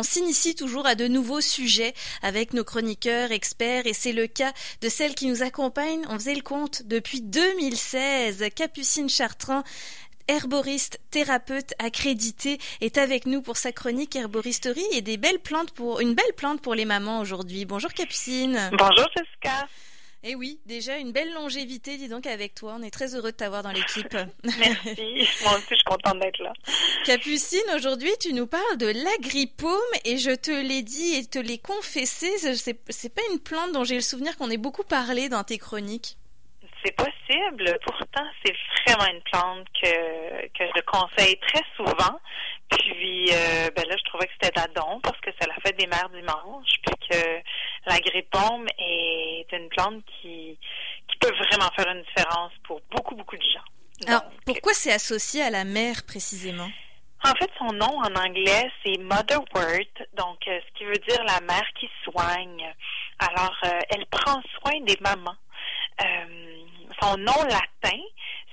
on s'initie toujours à de nouveaux sujets avec nos chroniqueurs, experts, et c'est le cas de celle qui nous accompagne. On faisait le compte depuis 2016. Capucine Chartrand, herboriste, thérapeute accrédité, est avec nous pour sa chronique herboristerie et des belles plantes pour une belle plante pour les mamans aujourd'hui. Bonjour Capucine. Bonjour Jessica. Eh oui, déjà une belle longévité, dis donc, avec toi. On est très heureux de t'avoir dans l'équipe. Merci. Moi aussi, je suis contente d'être là. Capucine, aujourd'hui, tu nous parles de l'agripaume et je te l'ai dit et te l'ai confessé. C'est pas une plante dont j'ai le souvenir qu'on ait beaucoup parlé dans tes chroniques. C'est possible. Pourtant, c'est vraiment une plante que, que je conseille très souvent. Puis, euh, ben là, je trouvais que c'était d'adon parce que c'est la fête des mères dimanche. Puis que l'agripaume est une plante qui, qui peut vraiment faire une différence pour beaucoup, beaucoup de gens. Alors, pourquoi c'est associé à la mère précisément? En fait, son nom en anglais, c'est Motherwort, donc euh, ce qui veut dire la mère qui soigne. Alors, euh, elle prend soin des mamans. Euh, son nom latin,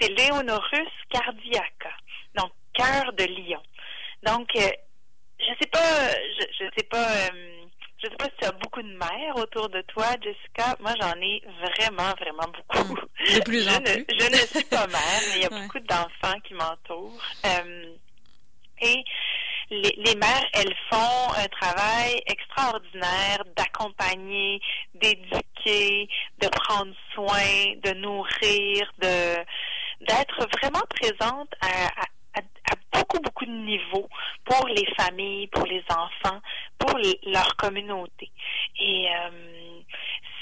c'est Leonorus cardiaca, donc cœur de lion. Donc, euh, je sais pas, je, je sais pas, euh, je sais pas si tu as beaucoup de mères autour de toi, Jessica. Moi, j'en ai vraiment, vraiment beaucoup. Hmm. De plus en plus. je ne suis pas mère, mais il y a beaucoup d'enfants qui m'entourent. Euh, et les, mères, elles font un travail extraordinaire d'accompagner, d'éduquer, de prendre soin, de nourrir, de d'être vraiment présente à, à, à, beaucoup, beaucoup de niveaux pour les familles, pour les enfants, pour leur communauté. Et euh,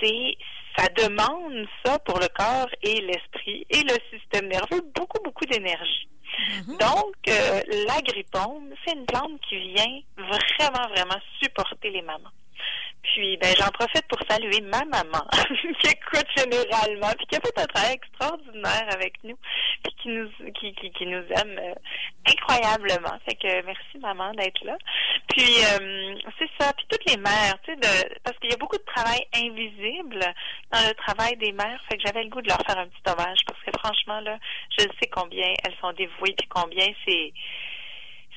c'est ça demande ça pour le corps et l'esprit et le système nerveux, beaucoup, beaucoup d'énergie. Mm-hmm. Donc, euh, l'agripaume, c'est une plante qui vient vraiment, vraiment supporter les mamans. Puis, ben, j'en profite pour saluer ma maman, qui écoute généralement, puis qui a fait un travail extraordinaire avec nous, puis qui nous, qui, qui, qui nous aime euh, incroyablement. Fait que merci maman d'être là. Puis, euh, c'est ça. Puis toutes les mères, tu sais, parce qu'il y a beaucoup de travail invisible dans le travail des mères. Fait que j'avais le goût de leur faire un petit hommage, parce que franchement là, je sais combien elles sont dévouées, puis combien c'est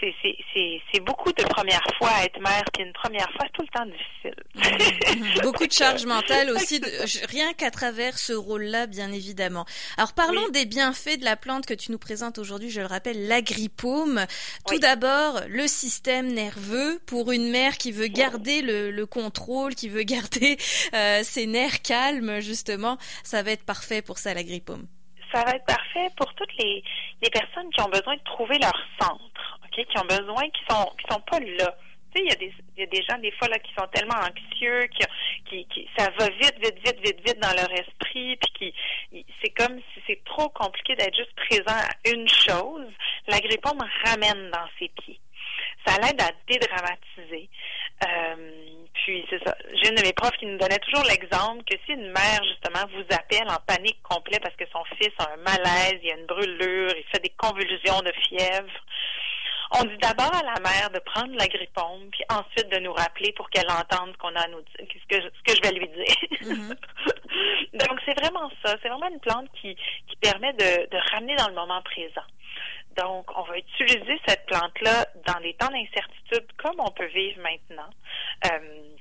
c'est beaucoup de premières fois à être mère, puis une première fois, c'est tout le temps difficile. Mmh. beaucoup de charge mentale aussi, rien qu'à travers ce rôle-là, bien évidemment. Alors parlons des bienfaits de la plante que tu nous présentes aujourd'hui, je le rappelle, l'agripaume. Tout d'abord, le système nerveux pour une mère qui veut garder le, le contrôle, qui veut garder euh, ses nerfs calmes, justement, ça va être parfait pour ça, l'agripaume ça va être parfait pour toutes les, les personnes qui ont besoin de trouver leur centre, qui ont besoin, qui sont qui sont pas là. Tu sais, il y a des y a des gens des fois là qui sont tellement anxieux, qui, qui, qui ça va vite, vite, vite, vite, vite dans leur esprit, puis qui c'est comme si c'est trop compliqué d'être juste présent à une chose. L'agripaume ramène dans ses pieds. Ça l'aide à dédramatiser. Euh, puis c'est ça. J'ai une de mes profs qui nous donnait toujours l'exemple que si une mère justement vous appelle en panique complète parce que son fils a un malaise, il a une brûlure, il fait des convulsions de fièvre, on dit d'abord à la mère de prendre la grippombe, puis ensuite de nous rappeler pour qu'elle entende ce qu'on a à nous dire, ce que, ce que je vais lui dire. Mm-hmm. Donc c'est vraiment ça. C'est vraiment une plante qui, qui permet de, de ramener dans le moment présent. Donc, on va utiliser cette plante-là dans les temps d'incertitude comme on peut vivre maintenant, euh,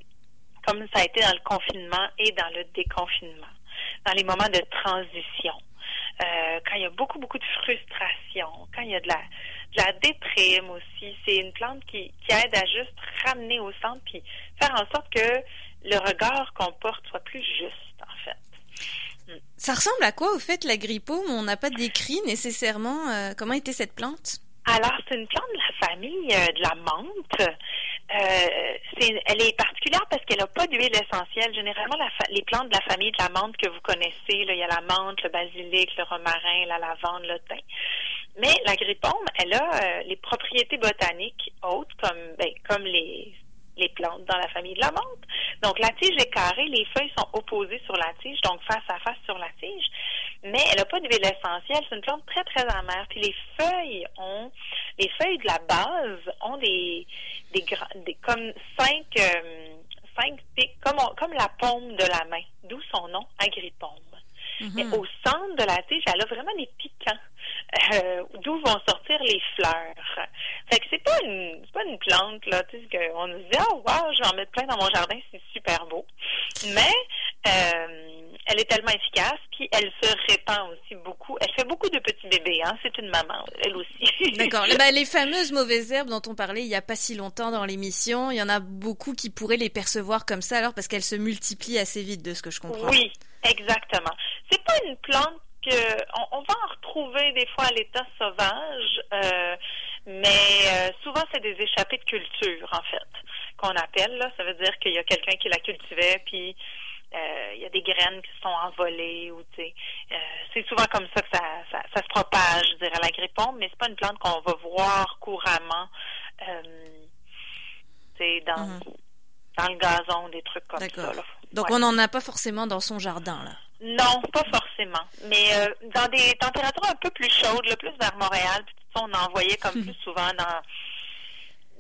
comme ça a été dans le confinement et dans le déconfinement, dans les moments de transition. Euh, quand il y a beaucoup, beaucoup de frustration, quand il y a de la, de la déprime aussi, c'est une plante qui, qui aide à juste ramener au centre puis faire en sorte que le regard qu'on porte soit plus juste, en fait. Ça ressemble à quoi au fait la grippaume On n'a pas décrit nécessairement euh, comment était cette plante? Alors, c'est une plante de la famille euh, de la menthe. Euh, elle est particulière parce qu'elle n'a pas d'huile essentielle. Généralement, les plantes de la famille de la menthe que vous connaissez, il y a la menthe, le basilic, le romarin, la lavande, le thym. Mais la grippaume, elle a les propriétés botaniques autres, comme, ben, comme les les plantes dans la famille de la menthe. Donc, la tige est carrée, les feuilles sont opposées sur la tige, donc face à face sur la tige, mais elle n'a pas d'huile essentielle. C'est une plante très, très amère. Puis les feuilles ont, les feuilles de la base ont des, des, des comme cinq, euh, cinq pics, comme, comme la paume de la main, d'où son nom, agripaume. Mais au centre de la tige, elle a vraiment des piquants, euh, d'où vont sortir les fleurs. Fait que c'est pas une, c'est pas une plante, là, tu sais, qu'on nous dit, oh, wow, je vais en mettre plein dans mon jardin, c'est super beau. Mais, euh, elle est tellement efficace, puis elle se répand aussi beaucoup. Elle fait beaucoup de petits bébés, hein. C'est une maman, elle aussi. D'accord. Ben, les fameuses mauvaises herbes dont on parlait il y a pas si longtemps dans l'émission, il y en a beaucoup qui pourraient les percevoir comme ça, alors parce qu'elles se multiplient assez vite, de ce que je comprends. Oui, exactement. C'est pas une plante que on, va en retrouver des fois à l'état sauvage, euh, mais euh, souvent c'est des échappées de culture en fait qu'on appelle. Là. Ça veut dire qu'il y a quelqu'un qui la cultivait, puis il y a des graines qui se sont envolées ou tu sais, euh, c'est souvent comme ça que ça, ça, ça se propage, je dirais, la grippon, mais c'est pas une plante qu'on va voir couramment, euh, dans mhm. dans le gazon, des trucs comme ça. Là. Donc on n'en a pas forcément dans son jardin là. Non, pas forcément. Mais euh, dans des températures un peu plus chaudes, le plus vers Montréal, puis on en voyait comme plus souvent dans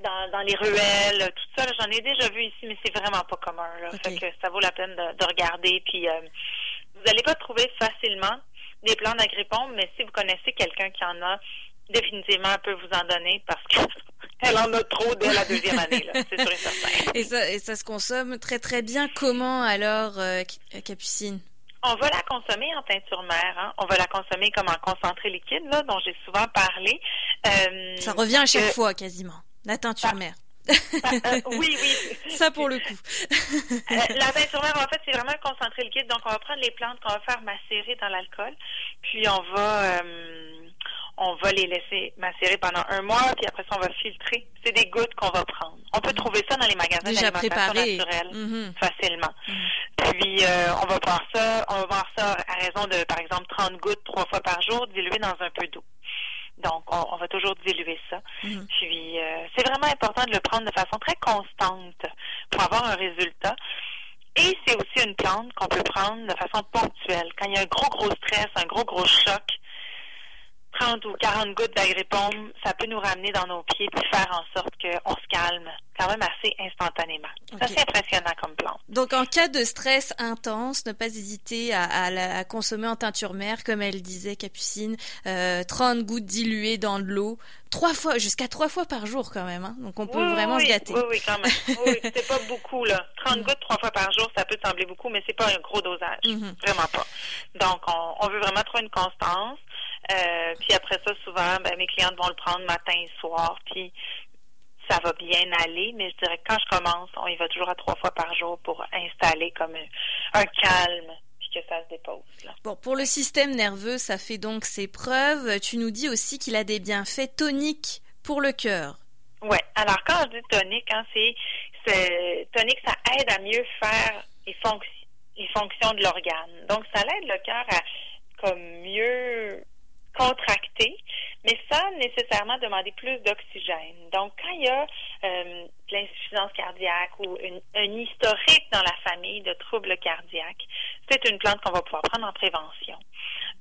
dans, dans les ruelles, tout ça. J'en ai déjà vu ici, mais c'est vraiment pas commun. Là. Fait que ça vaut la peine de, regarder. Puis euh, vous n'allez pas trouver facilement des plants d'agrippon, mais si vous connaissez quelqu'un qui en a, définitivement, elle peut vous en donner parce qu'elle en a trop dès la deuxième année, c'est sûr et certain. Et ça, et ça se consomme très très bien. Comment alors, euh, Capucine? On va la consommer en teinture mère. Hein. On va la consommer comme en concentré liquide, là, dont j'ai souvent parlé. Euh, ça revient à chaque fois, quasiment. La teinture mère. Euh, oui, oui. Ça pour le coup. Euh, la teinture mère, en fait, c'est vraiment un concentré liquide. Donc, on va prendre les plantes qu'on va faire macérer dans l'alcool, puis on va on va les laisser macérer pendant un mois, puis après ça, on va filtrer. C'est des gouttes qu'on va prendre. On peut trouver ça dans les magasins d'alimentation naturelle mm-hmm. facilement. Mm-hmm. Puis, euh, on va voir ça, on va voir ça à raison de, par exemple, 30 gouttes trois fois par jour, diluées dans un peu d'eau. Donc, on, va toujours diluer ça. Mm-hmm. Puis, euh, c'est vraiment important de le prendre de façon très constante pour avoir un résultat. Et c'est aussi une plante qu'on peut prendre de façon ponctuelle. Quand il y a un gros, gros stress, un gros, gros choc, 30 ou 40 gouttes d'agripome, ça peut nous ramener dans nos pieds et faire en sorte qu'on se calme quand même assez instantanément. C'est assez impressionnant comme plante. Donc, en cas de stress intense, ne pas hésiter à, consommer en teinture mère, comme elle disait, Capucine, euh, 30 gouttes diluées dans de l'eau, trois fois, jusqu'à trois fois par jour quand même. Hein. Donc, on peut vraiment se gâter. Oui, oui, quand même. oui, c'est pas beaucoup, là. 30 gouttes trois fois par jour, ça peut sembler beaucoup, mais c'est pas un gros dosage. Mhm. Vraiment pas. Donc, on, on veut vraiment trouver une constance. Euh, puis après ça, souvent, ben, mes clientes vont le prendre matin et soir, puis ça va bien aller, mais je dirais que quand je commence, on y va toujours à trois fois par jour pour installer comme un, calme puis que ça se dépose. Bon, pour le système nerveux, ça fait donc ses preuves. Tu nous dis aussi qu'il a des bienfaits toniques pour le cœur. Ouais. Alors quand je dis tonique, hein, c'est tonique, ça aide à mieux faire les, les fonctions de l'organe. Donc ça aide le cœur à comme mieux contracté, mais sans nécessairement demander plus d'oxygène. Donc, quand il y a euh, de l'insuffisance cardiaque ou un historique dans la famille de troubles cardiaques, c'est une plante qu'on va pouvoir prendre en prévention.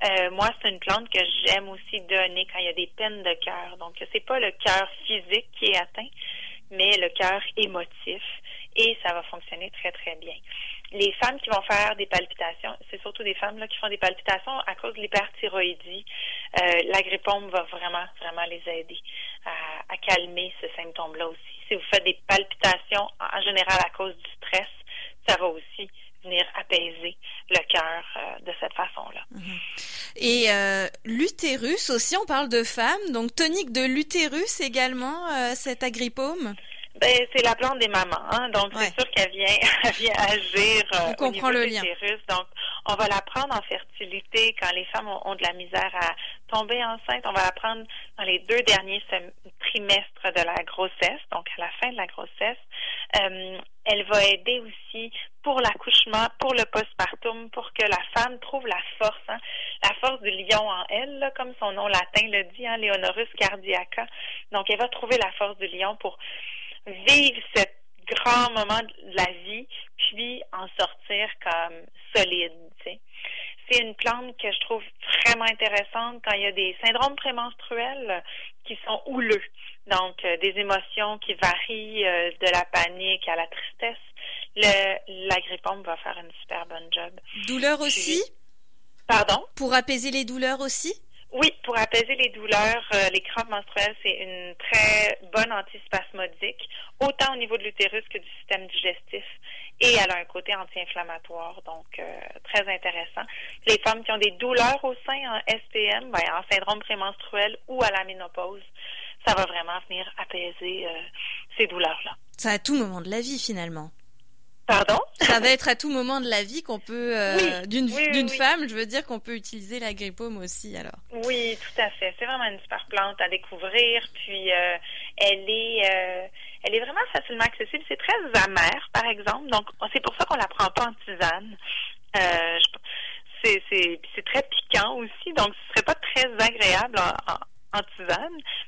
Euh, moi, c'est une plante que j'aime aussi donner quand il y a des peines de cœur. Donc, c'est pas le cœur physique qui est atteint, mais le cœur émotif et ça va fonctionner très, très bien. Les femmes qui vont faire des palpitations, c'est surtout des femmes là, qui font des palpitations à cause de l'hyperthyroïdie. Euh, va vraiment, vraiment les aider à, calmer ce symptôme-là aussi. Si vous faites des palpitations en général à cause du stress, ça va aussi venir apaiser le cœur euh, de cette façon-là. Mhm. Et euh, l'utérus aussi, on parle de femmes, donc tonique de l'utérus également, euh, cet agrippome? Ben, c'est la plante des mamans, hein? donc c'est sûr qu'elle vient, elle vient agir euh, au niveau le lien. Donc, on va la prendre en fertilité quand les femmes ont, de la misère à tomber enceinte. On va la prendre dans les deux derniers trimestres de la grossesse, donc à la fin de la grossesse. Euh, elle va aider aussi pour l'accouchement, pour le postpartum, pour que la femme trouve la force, hein? la force du lion en elle, là, comme son nom latin le dit, hein, Leonorus cardiaca. Donc, elle va trouver la force du lion pour vivre ce grand moment de la vie, puis en sortir comme solide. C'est une plante que je trouve vraiment intéressante quand il y a des syndromes prémenstruels qui sont houleux. Donc, euh, des émotions qui varient euh, de la panique à la tristesse. Le, va faire une super bonne job. Douleur aussi? Pardon? Pour apaiser les douleurs aussi? Oui, pour apaiser les douleurs, euh, les crampes menstruelles, c'est une très bonne antispasmodique, autant au niveau de l'utérus que du système digestif. Et elle a un côté anti-inflammatoire, donc euh, très intéressant. Les femmes qui ont des douleurs au sein en SPM, ben, en syndrome prémenstruel ou à la ménopause, ça va vraiment venir apaiser euh, ces douleurs-là. C'est à tout moment de la vie finalement. Pardon Ça va être à tout moment de la vie qu'on peut, euh, d'une d'une femme, je veux dire qu'on peut utiliser la grippome aussi alors. Oui, tout à fait. C'est vraiment une super plante à découvrir. Puis euh, elle est, euh, elle est vraiment facilement accessible. C'est très amer, par exemple. Donc c'est pour ça qu'on la prend pas en tisane. c'est très piquant aussi, donc ce serait pas très agréable en en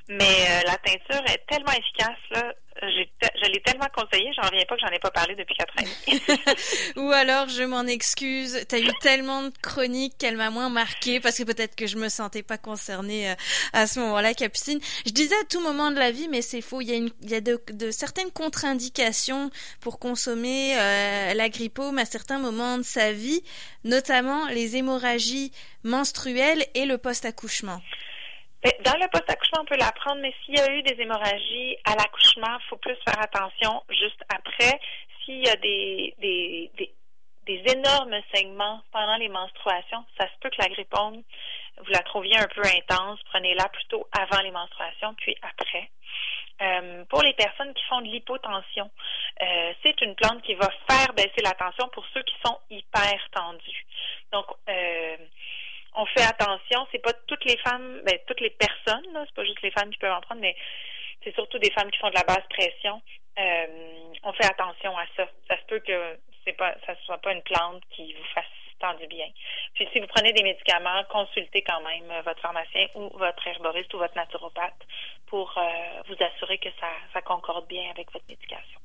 mais euh, la teinture est tellement efficace là. Je l'ai tellement conseillé, j'en reviens pas que j'en ai pas parlé depuis quatre ans. Ou alors je m'en excuse, tu as eu tellement de chroniques qu'elle m'a moins marqué parce que peut-être que je me sentais pas concernée euh, à ce moment-là, Capucine. Je disais à tout moment de la vie, mais c'est faux. Il y a, une, il y a de, certaines contre-indications pour consommer euh, la à certains moments de sa vie, notamment les hémorragies menstruelles et le post-accouchement. Dans le post-accouchement, on peut l'apprendre, mais s'il y a eu des hémorragies à l'accouchement, il faut plus faire attention juste après. S'il y a des, des, des, énormes saignements pendant les menstruations, ça se peut que la grippome, vous la trouviez un peu intense. Prenez-la plutôt avant les menstruations, puis après. Euh, pour les personnes qui font de l'hypotension, euh, c'est une plante qui va faire baisser la tension pour ceux qui sont hyper tendus. Donc, euh, on fait attention. C'est pas toutes les femmes, ben, toutes les personnes, c'est pas juste les femmes qui peuvent en prendre, mais c'est surtout des femmes qui font de la basse pression. Euh, on fait attention à ça. Ça se peut que c'est pas, ça soit pas une plante qui vous fasse tant du bien. Puis si vous prenez des médicaments, consultez quand même votre pharmacien ou votre herboriste ou votre naturopathe pour euh, vous assurer que ça concorde bien avec votre médication.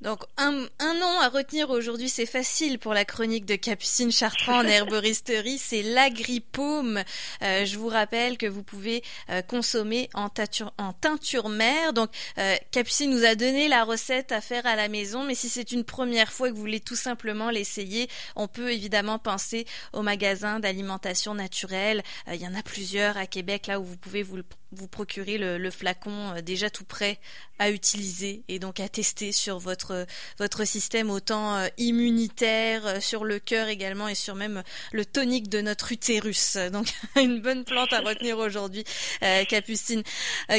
Donc un, un, nom à retenir aujourd'hui, c'est facile pour la chronique de Capucine Chartrand en herboristerie, c'est l'agripaume. Euh, je vous rappelle que vous pouvez euh, consommer en, en, teinture mère. Donc euh, Capucine nous a donné la recette à faire à la maison, mais si c'est une première fois que vous voulez tout simplement l'essayer, on peut évidemment penser au magasin d'alimentation naturelle. Il y en a plusieurs à Québec là où vous pouvez vous, vous procurer le, le flacon déjà tout prêt à utiliser et donc à tester sur votre votre système autant euh, immunitaire, euh, sur le cœur également et sur même le tonique de notre utérus. Donc une bonne plante à retenir aujourd'hui, euh, Capucine.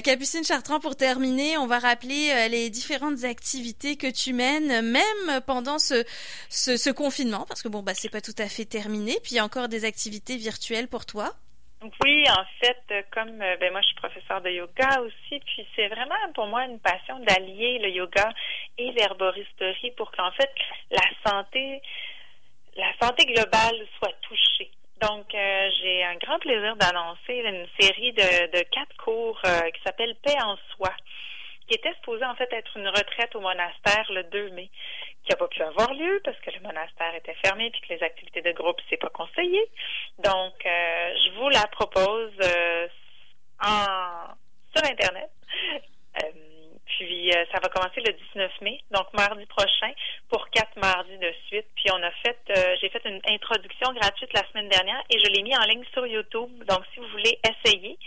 Capucine Chartrand, pour terminer, on va rappeler les différentes activités que tu mènes, même pendant ce, ce, ce confinement, parce que bon bah c'est pas tout à fait terminé. Puis il y a encore des activités virtuelles pour toi. Oui, en fait, euh, comme euh, ben moi je suis professeur de yoga aussi, puis c'est vraiment pour moi une passion d'allier le yoga et l'herboristerie pour qu'en fait la santé la santé globale soit touchée. Donc, euh, j'ai un grand plaisir d'annoncer une série de quatre cours qui s'appelle Paix en soi qui était supposé en fait être une retraite au monastère le 2 mai, qui n'a pas pu avoir lieu parce que le monastère était fermé puis que les activités de groupe c'est pas conseillé. Donc, euh, je vous la propose euh, en sur internet. Euh, puis ça va commencer le 19 mai, donc mardi prochain, pour quatre mardis de suite. Puis on a fait, j'ai fait une introduction gratuite la semaine dernière et je l'ai mis en ligne sur YouTube. Donc si vous voulez essayer,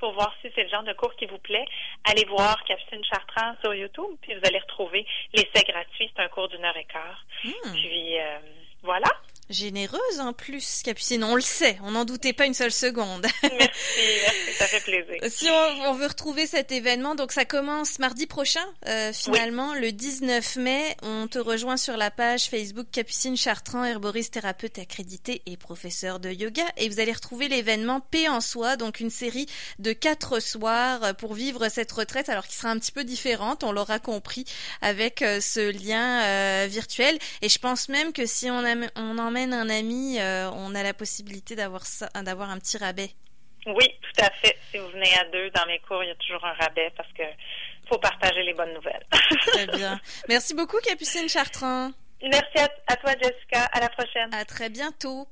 pour voir si c'est le genre de cours qui vous plaît, allez voir Capucine Chartrand sur YouTube, puis vous allez retrouver l'essai gratuit. C'est un cours d'une heure et quart. Hmm. Puis euh, voilà. Généreuse en plus, Capucine, on le sait, on n'en doutait pas une seule seconde. merci, merci, ça fait plaisir. Si on, veut retrouver cet événement, donc ça commence mardi prochain, euh, finalement, le 19 mai, on te rejoint sur la page Facebook Capucine Chartrand, herboriste thérapeute accrédité et professeur de yoga, et vous allez retrouver l'événement Paix en soi, donc une série de quatre soirs pour vivre cette retraite, alors qui sera un petit peu différente, on l'aura compris, avec euh, ce lien euh, virtuel, et je pense même que si on, on emmène un ami, euh, on a la possibilité d'avoir ça, d'avoir un petit rabais. Oui, tout à fait. Si vous venez à deux dans mes cours, il y a toujours un rabais parce que faut partager les bonnes nouvelles. très bien. Merci beaucoup, Capucine Chartrand. Merci à toi, Jessica. À la prochaine. À très bientôt.